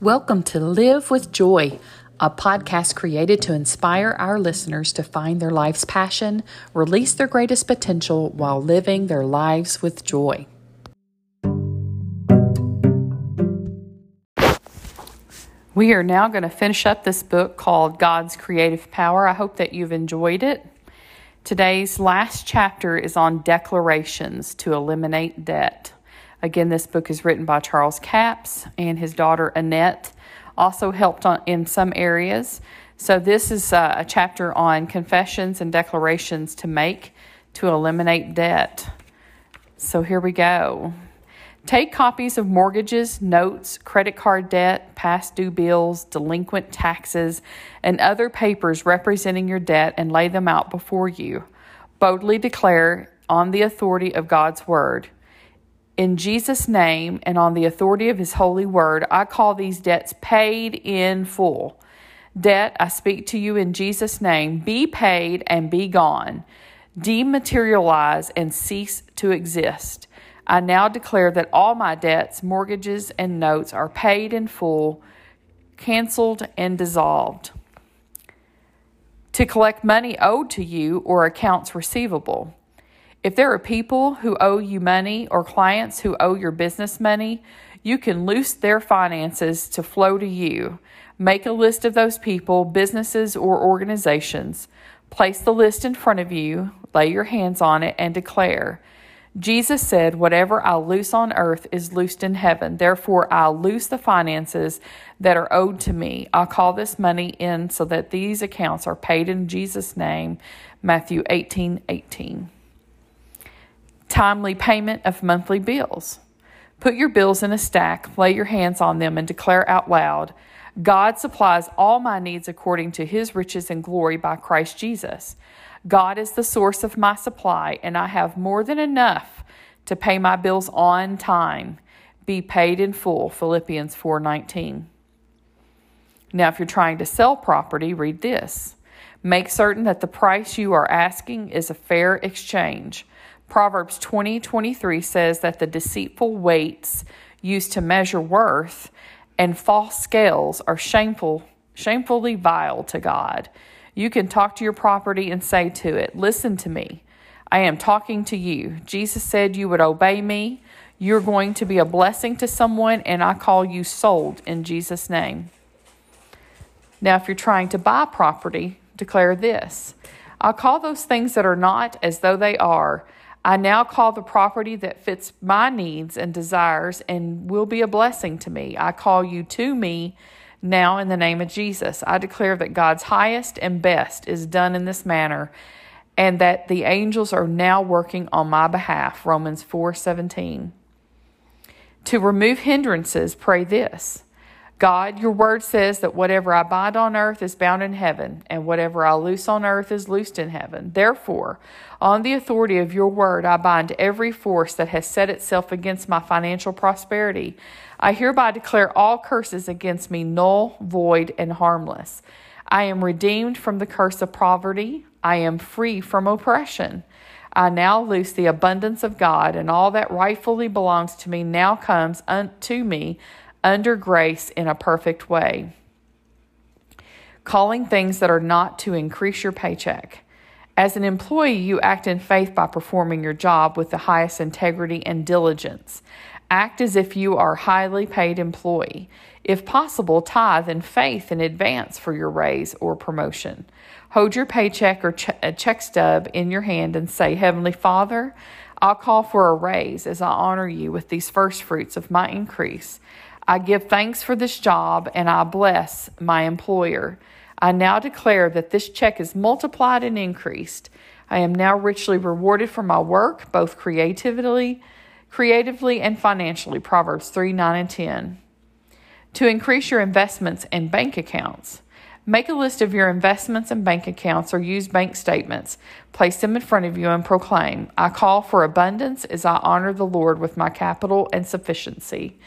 Welcome to Live with Joy, a podcast created to inspire our listeners to find their life's passion, release their greatest potential while living their lives with joy. We are now going to finish up this book called God's Creative Power. I hope that you've enjoyed it. Today's last chapter is on declarations to eliminate debt. Again, this book is written by Charles Capps and his daughter Annette. Also helped on, in some areas. So, this is uh, a chapter on confessions and declarations to make to eliminate debt. So, here we go. Take copies of mortgages, notes, credit card debt, past due bills, delinquent taxes, and other papers representing your debt and lay them out before you. Boldly declare on the authority of God's word in Jesus' name and on the authority of his holy word, I call these debts paid in full. Debt, I speak to you in Jesus' name, be paid and be gone. Dematerialize and cease to exist. I now declare that all my debts, mortgages, and notes are paid in full, canceled, and dissolved. To collect money owed to you or accounts receivable. If there are people who owe you money or clients who owe your business money, you can loose their finances to flow to you. Make a list of those people, businesses, or organizations. Place the list in front of you, lay your hands on it, and declare. Jesus said, Whatever I loose on earth is loosed in heaven. Therefore, I'll loose the finances that are owed to me. I'll call this money in so that these accounts are paid in Jesus' name. Matthew 18 18 timely payment of monthly bills. Put your bills in a stack, lay your hands on them, and declare out loud God supplies all my needs according to his riches and glory by Christ Jesus. God is the source of my supply, and I have more than enough to pay my bills on time. Be paid in full. Philippians 4:19. Now if you're trying to sell property, read this. Make certain that the price you are asking is a fair exchange. Proverbs 20 23 says that the deceitful weights used to measure worth and false scales are shameful, shamefully vile to God. You can talk to your property and say to it, Listen to me. I am talking to you. Jesus said you would obey me. You're going to be a blessing to someone, and I call you sold in Jesus' name. Now, if you're trying to buy property, declare this I'll call those things that are not as though they are I now call the property that fits my needs and desires and will be a blessing to me. I call you to me now in the name of Jesus. I declare that God's highest and best is done in this manner and that the angels are now working on my behalf. Romans 4:17. To remove hindrances, pray this. God, your word says that whatever I bind on earth is bound in heaven, and whatever I loose on earth is loosed in heaven. Therefore, on the authority of your word, I bind every force that has set itself against my financial prosperity. I hereby declare all curses against me null, void, and harmless. I am redeemed from the curse of poverty. I am free from oppression. I now loose the abundance of God, and all that rightfully belongs to me now comes unto me under grace in a perfect way. Calling things that are not to increase your paycheck. As an employee, you act in faith by performing your job with the highest integrity and diligence. Act as if you are a highly paid employee. If possible, tithe in faith in advance for your raise or promotion. Hold your paycheck or check stub in your hand and say, Heavenly Father, I'll call for a raise as I honor you with these first fruits of my increase. I give thanks for this job and I bless my employer. I now declare that this check is multiplied and increased. I am now richly rewarded for my work, both creatively, creatively and financially. Proverbs 3 9 and 10. To increase your investments and bank accounts. Make a list of your investments and bank accounts or use bank statements. Place them in front of you and proclaim, I call for abundance as I honor the Lord with my capital and sufficiency.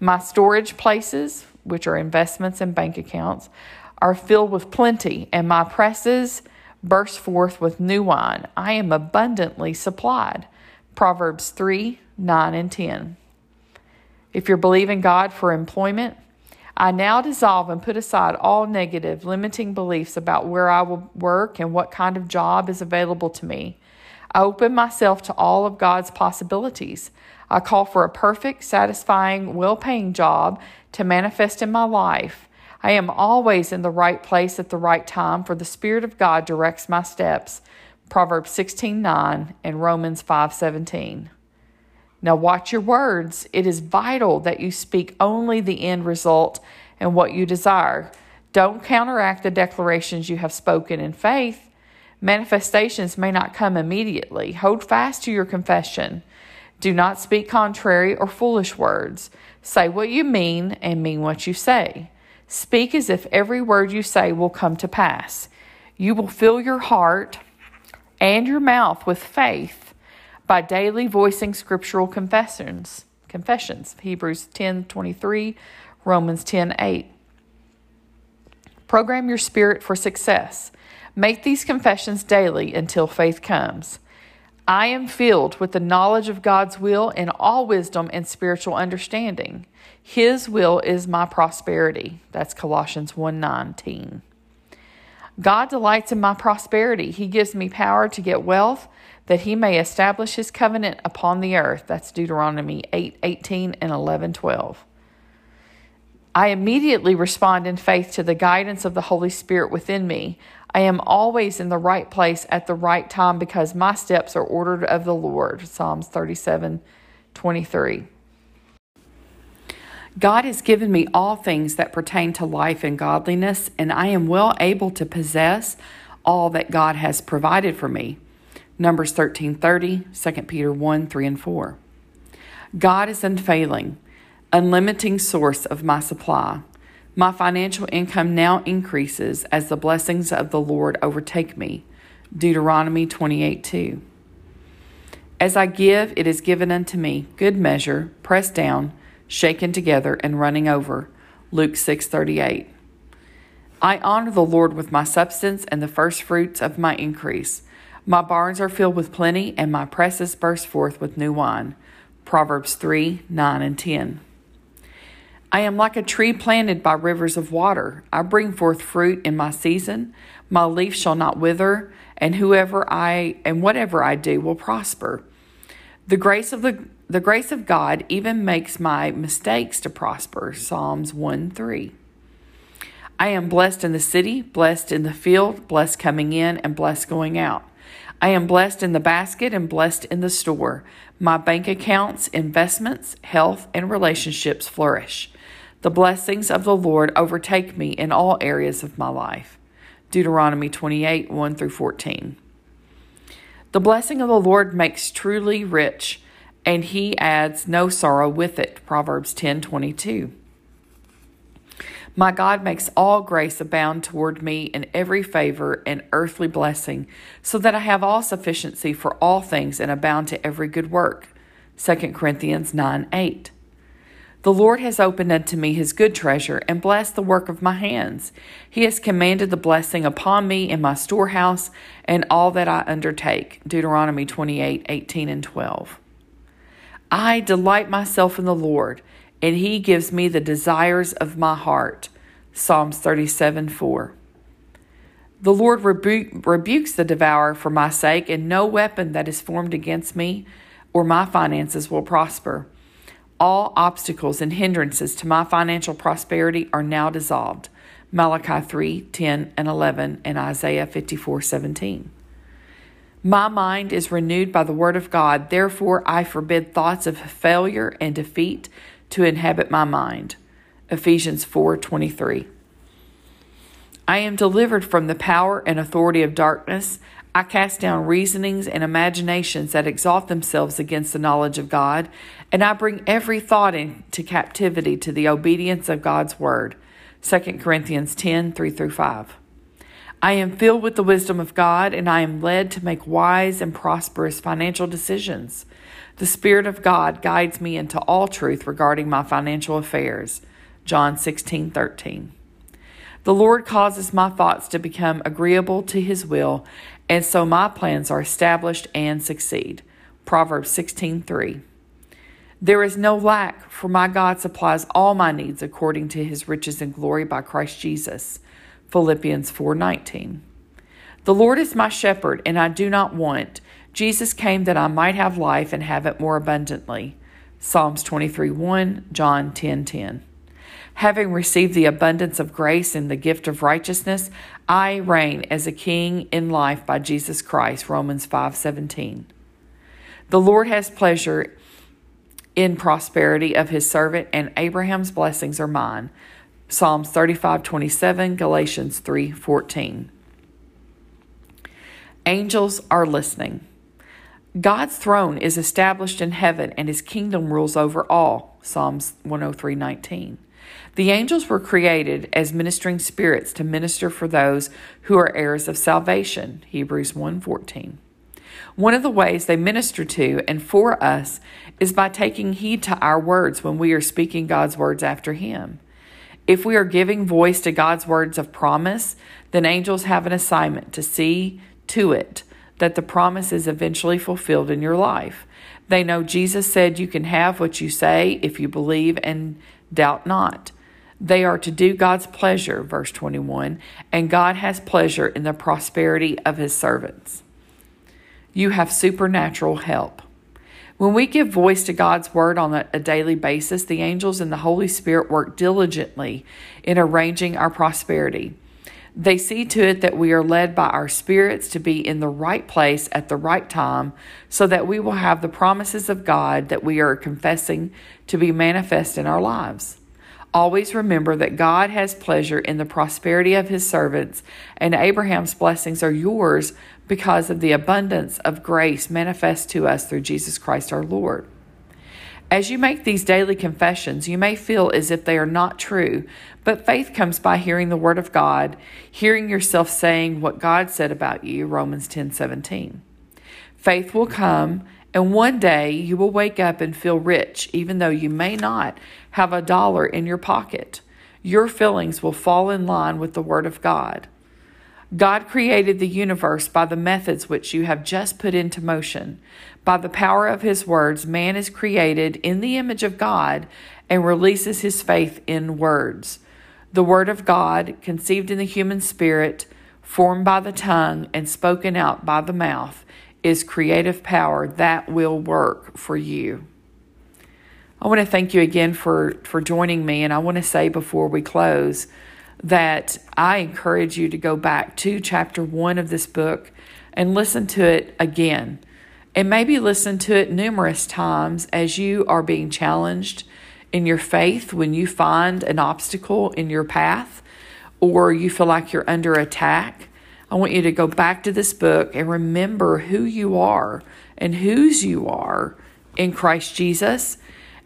My storage places, which are investments and bank accounts, are filled with plenty, and my presses burst forth with new wine. I am abundantly supplied. Proverbs 3 9 and 10. If you're believing God for employment, I now dissolve and put aside all negative, limiting beliefs about where I will work and what kind of job is available to me. I open myself to all of God's possibilities. I call for a perfect, satisfying, well paying job to manifest in my life. I am always in the right place at the right time, for the Spirit of God directs my steps. Proverbs 16 9 and Romans 5 17. Now, watch your words. It is vital that you speak only the end result and what you desire. Don't counteract the declarations you have spoken in faith. Manifestations may not come immediately. Hold fast to your confession. Do not speak contrary or foolish words. Say what you mean and mean what you say. Speak as if every word you say will come to pass. You will fill your heart and your mouth with faith by daily voicing scriptural confessions. Confessions. Hebrews 10:23, Romans 10:8. Program your spirit for success. Make these confessions daily until faith comes. I am filled with the knowledge of God's will in all wisdom and spiritual understanding. His will is my prosperity. That's Colossians 1:19. God delights in my prosperity. He gives me power to get wealth that he may establish his covenant upon the earth. That's Deuteronomy 8 18 and 11 12. I immediately respond in faith to the guidance of the Holy Spirit within me. I am always in the right place at the right time because my steps are ordered of the Lord. Psalms 37 23. God has given me all things that pertain to life and godliness, and I am well able to possess all that God has provided for me. Numbers 13:30, 2 Peter 1, 3 and 4. God is unfailing, unlimiting source of my supply. My financial income now increases as the blessings of the Lord overtake me. Deuteronomy 28:2. As I give, it is given unto me, good measure, pressed down, shaken together, and running over. Luke 6:38. I honor the Lord with my substance and the first fruits of my increase. My barns are filled with plenty, and my presses burst forth with new wine. Proverbs 3 9 and 10. I am like a tree planted by rivers of water. I bring forth fruit in my season. My leaf shall not wither, and whoever I and whatever I do will prosper. The grace of the the grace of God even makes my mistakes to prosper. Psalms 1 3. I am blessed in the city, blessed in the field, blessed coming in, and blessed going out. I am blessed in the basket and blessed in the store. My bank accounts, investments, health, and relationships flourish. The blessings of the Lord overtake me in all areas of my life. Deuteronomy 28 1 through 14. The blessing of the Lord makes truly rich, and he adds no sorrow with it. Proverbs 10 22. My God makes all grace abound toward me in every favor and earthly blessing, so that I have all sufficiency for all things and abound to every good work. 2 Corinthians 9 8. The Lord has opened unto me his good treasure and blessed the work of my hands. He has commanded the blessing upon me in my storehouse and all that I undertake. Deuteronomy 28 18 and 12. I delight myself in the Lord and he gives me the desires of my heart. Psalms 37 4. The Lord rebu- rebukes the devourer for my sake, and no weapon that is formed against me or my finances will prosper. All obstacles and hindrances to my financial prosperity are now dissolved. Malachi 3 10 and 11, and Isaiah 54 17. My mind is renewed by the word of God, therefore, I forbid thoughts of failure and defeat to inhabit my mind. Ephesians 4:23. I am delivered from the power and authority of darkness. I cast down reasonings and imaginations that exalt themselves against the knowledge of God, and I bring every thought into captivity to the obedience of God's word. 2 Corinthians 10 3 through 5. I am filled with the wisdom of God, and I am led to make wise and prosperous financial decisions. The Spirit of God guides me into all truth regarding my financial affairs. John 16 13. The Lord causes my thoughts to become agreeable to His will, and so my plans are established and succeed. Proverbs 16 3. There is no lack, for my God supplies all my needs according to his riches and glory by Christ Jesus. Philippians 4:19. The Lord is my shepherd, and I do not want. Jesus came that I might have life and have it more abundantly. Psalms 23:1, John 10:10. Having received the abundance of grace and the gift of righteousness, I reign as a king in life by Jesus Christ. Romans 5:17. The Lord has pleasure in prosperity of his servant, and Abraham's blessings are mine. Psalms 35 27, Galatians 3 14. Angels are listening. God's throne is established in heaven, and his kingdom rules over all. Psalms 103 19. The angels were created as ministering spirits to minister for those who are heirs of salvation. Hebrews 1 14. One of the ways they minister to and for us is by taking heed to our words when we are speaking God's words after Him. If we are giving voice to God's words of promise, then angels have an assignment to see to it that the promise is eventually fulfilled in your life. They know Jesus said you can have what you say if you believe and doubt not. They are to do God's pleasure, verse 21, and God has pleasure in the prosperity of his servants you have supernatural help. When we give voice to God's word on a, daily basis, the angels and the Holy Spirit work diligently in arranging our prosperity. They see to it that we are led by our spirits to be in the right place at the right time so that we will have the promises of God that we are confessing to be manifest in our lives. Always remember that God has pleasure in the prosperity of his servants, and Abraham's blessings are yours because of the abundance of grace manifest to us through Jesus Christ our Lord. As you make these daily confessions, you may feel as if they are not true, but faith comes by hearing the word of God, hearing yourself saying what God said about you, Romans 10:17. Faith will come, and one day you will wake up and feel rich, even though you may not have a dollar in your pocket. Your feelings will fall in line with the Word of God. God created the universe by the methods which you have just put into motion. By the power of His words, man is created in the image of God and releases his faith in words. The Word of God, conceived in the human spirit, formed by the tongue, and spoken out by the mouth, is creative power that will work for you. I want to thank you again for, for joining me. And I want to say before we close that I encourage you to go back to chapter one of this book and listen to it again. And maybe listen to it numerous times as you are being challenged in your faith when you find an obstacle in your path or you feel like you're under attack. I want you to go back to this book and remember who you are and whose you are in Christ Jesus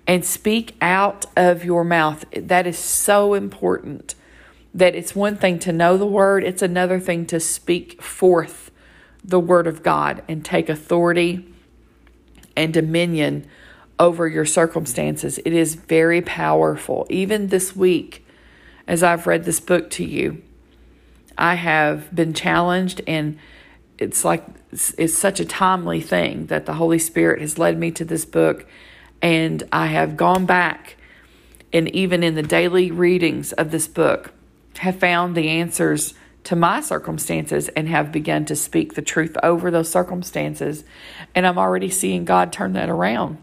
and speak out of your mouth. That is so important. That it's one thing to know the word, it's another thing to speak forth the word of God and take authority and dominion over your circumstances. It is very powerful. Even this week, as I've read this book to you, I have been challenged, and it's like it's, such a timely thing that the Holy Spirit has led me to this book and I have gone back and even in the daily readings of this book have found the answers to my circumstances and have begun to speak the truth over those circumstances. And I'm already seeing God turn that around.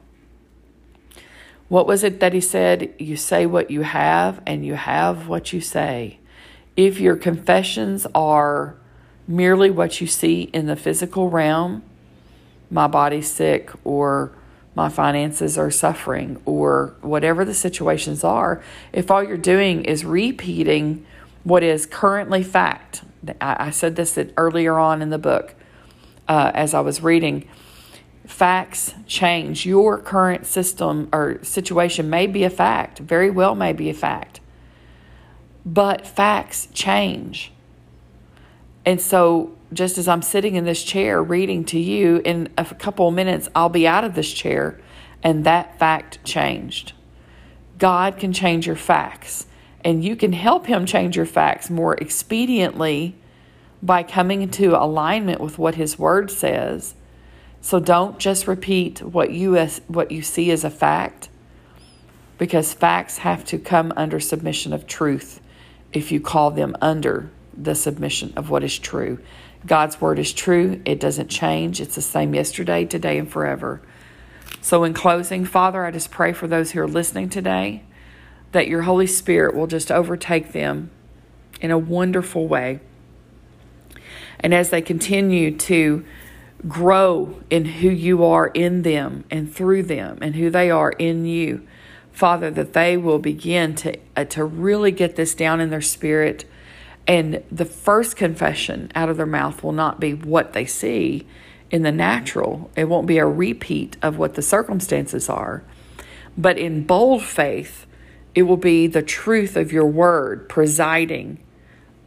What was it that he said? You say what you have, and you have what you say. If your confessions are merely what you see in the physical realm, my body's sick, or my finances are suffering or whatever the situations are, if all you're doing is repeating what is currently fact, I, said this earlier on in the book uh, as I was reading. Facts change. Your current system or situation may be a fact, very well may be a fact, but facts change. And so just as I'm sitting in this chair reading to you, in a couple of minutes, I'll be out of this chair, and that fact changed. God can change your facts, and you can help Him change your facts more expediently by coming into alignment with what His Word says So don't just repeat what you as, what you see as a fact because facts have to come under submission of truth if you call them under the submission of what is true. God's word is true. It doesn't change. It's the same yesterday, today, and forever. So, in closing, Father, I just pray for those who are listening today that your Holy Spirit will just overtake them in a wonderful way. And as they continue to grow in who you are in them and through them and who they are in you, Father, that they will begin to, uh, to really get this down in their spirit. And the first confession out of their mouth will not be what they see in the natural, it won't be a repeat of what the circumstances are. But in bold faith, it will be the truth of your word presiding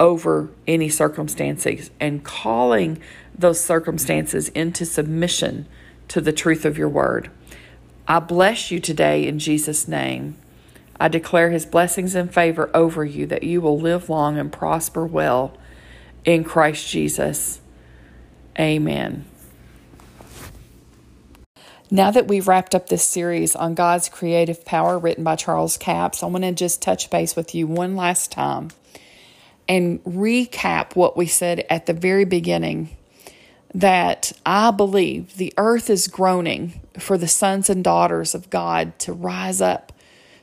over any circumstances and calling those circumstances into submission to the truth of your word. I bless you today in Jesus' name. I declare his blessings and favor over you that you will live long and prosper well in Christ Jesus. Amen. Now that we've wrapped up this series on God's creative power written by Charles Capps, I want to just touch base with you one last time and recap what we said at the very beginning that I believe the earth is groaning for the sons and daughters of God to rise up,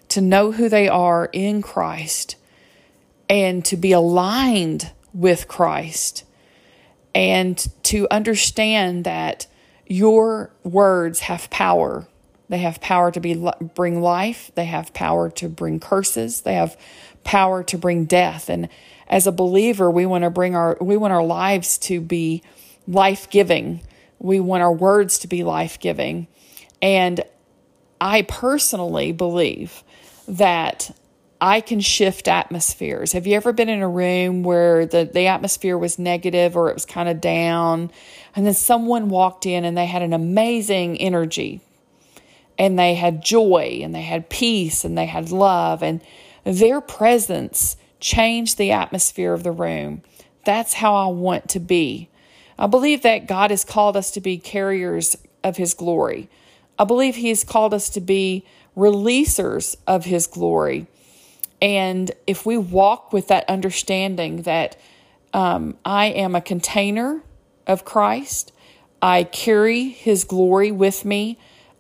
to know who they are in Christ, and to be aligned with Christ, and to understand that your words have power. They have power to be bring life. They have power to bring curses. They have power to bring death. And as a believer, we want to bring our we want our lives to be life giving. We want our words to be life giving. And I personally believe that I can shift atmospheres. Have you ever been in a room where the, the atmosphere was negative or it was kind of down? And then someone walked in and they had an amazing energy and they had joy and they had peace and they had love and their presence changed the atmosphere of the room. That's how I want to be. I believe that God has called us to be carriers of His glory. I believe He has called us to be releasers of His glory. And if we walk with that understanding that um, I am a container of Christ, I carry his glory with me.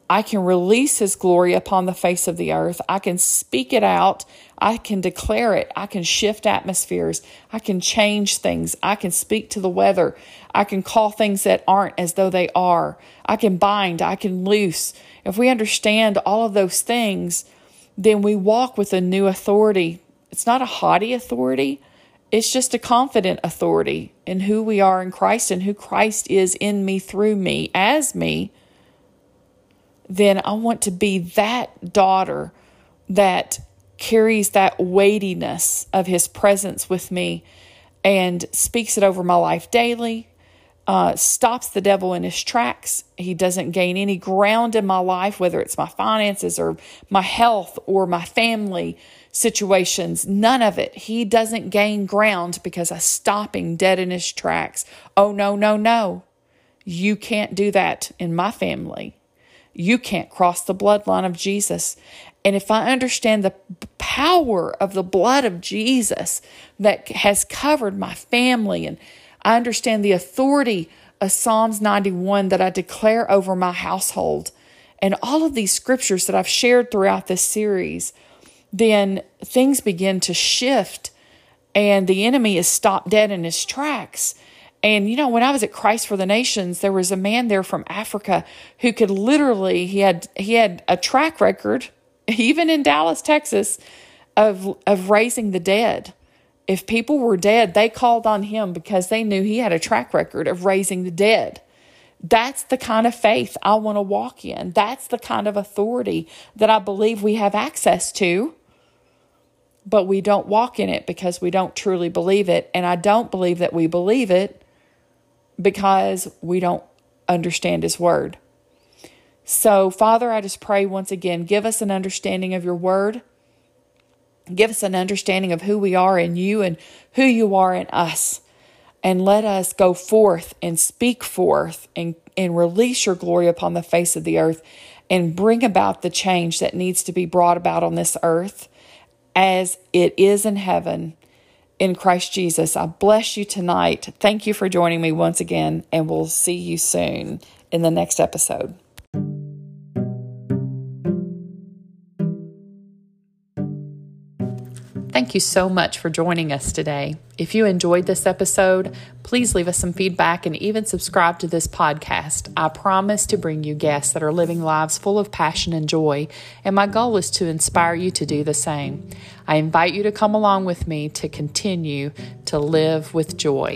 I can release his glory upon the face of the earth. I can speak it out. I can declare it. I can shift atmospheres. I can change things. I can speak to the weather. I can call things that aren't as though they are. I can bind. I can loose. If we understand all of those things, then we walk with a new authority. It's not a haughty authority, it's just a confident authority in who we are in Christ and who Christ is in me, through me, as me. Then I want to be that daughter that carries that weightiness of his presence with me and speaks it over my life daily, uh, stops the devil in his tracks. He doesn't gain any ground in my life, whether it's my finances or my health or my family situations. None of it. He doesn't gain ground because I stop him dead in his tracks. Oh, no, no, no. You can't do that in my family. You can't cross the bloodline of Jesus. And if I understand the power of the blood of Jesus that has covered my family and I understand the authority of Psalms 91 that I declare over my household and all of these scriptures that I've shared throughout this series, then things begin to shift and the enemy is stopped dead in his tracks. And you know, when I was at Christ for the Nations, there was a man there from Africa who could literally he had he had a track record, even in Dallas, Texas, of of raising the dead if people were dead, they called on him because they knew he had a track record of raising the dead. That's the kind of faith I want to walk in. That's the kind of authority that I believe we have access to, but we don't walk in it because we don't truly believe it. And I don't believe that we believe it because we don't understand His Word. So, Father, I just pray once again, give us an understanding of your Word. Give us an understanding of who we are in you and who you are in us. And let us go forth and speak forth and, and release your glory upon the face of the earth and bring about the change that needs to be brought about on this earth as it is in heaven in Christ Jesus. I bless you tonight. Thank you for joining me once again, and we'll see you soon in the next episode. You so much for joining us today. If you enjoyed this episode, please leave us some feedback and even subscribe to this podcast. I promise to bring you guests that are living lives full of passion and joy, and my goal is to inspire you to do the same. I invite you to come along with me to continue to live with joy.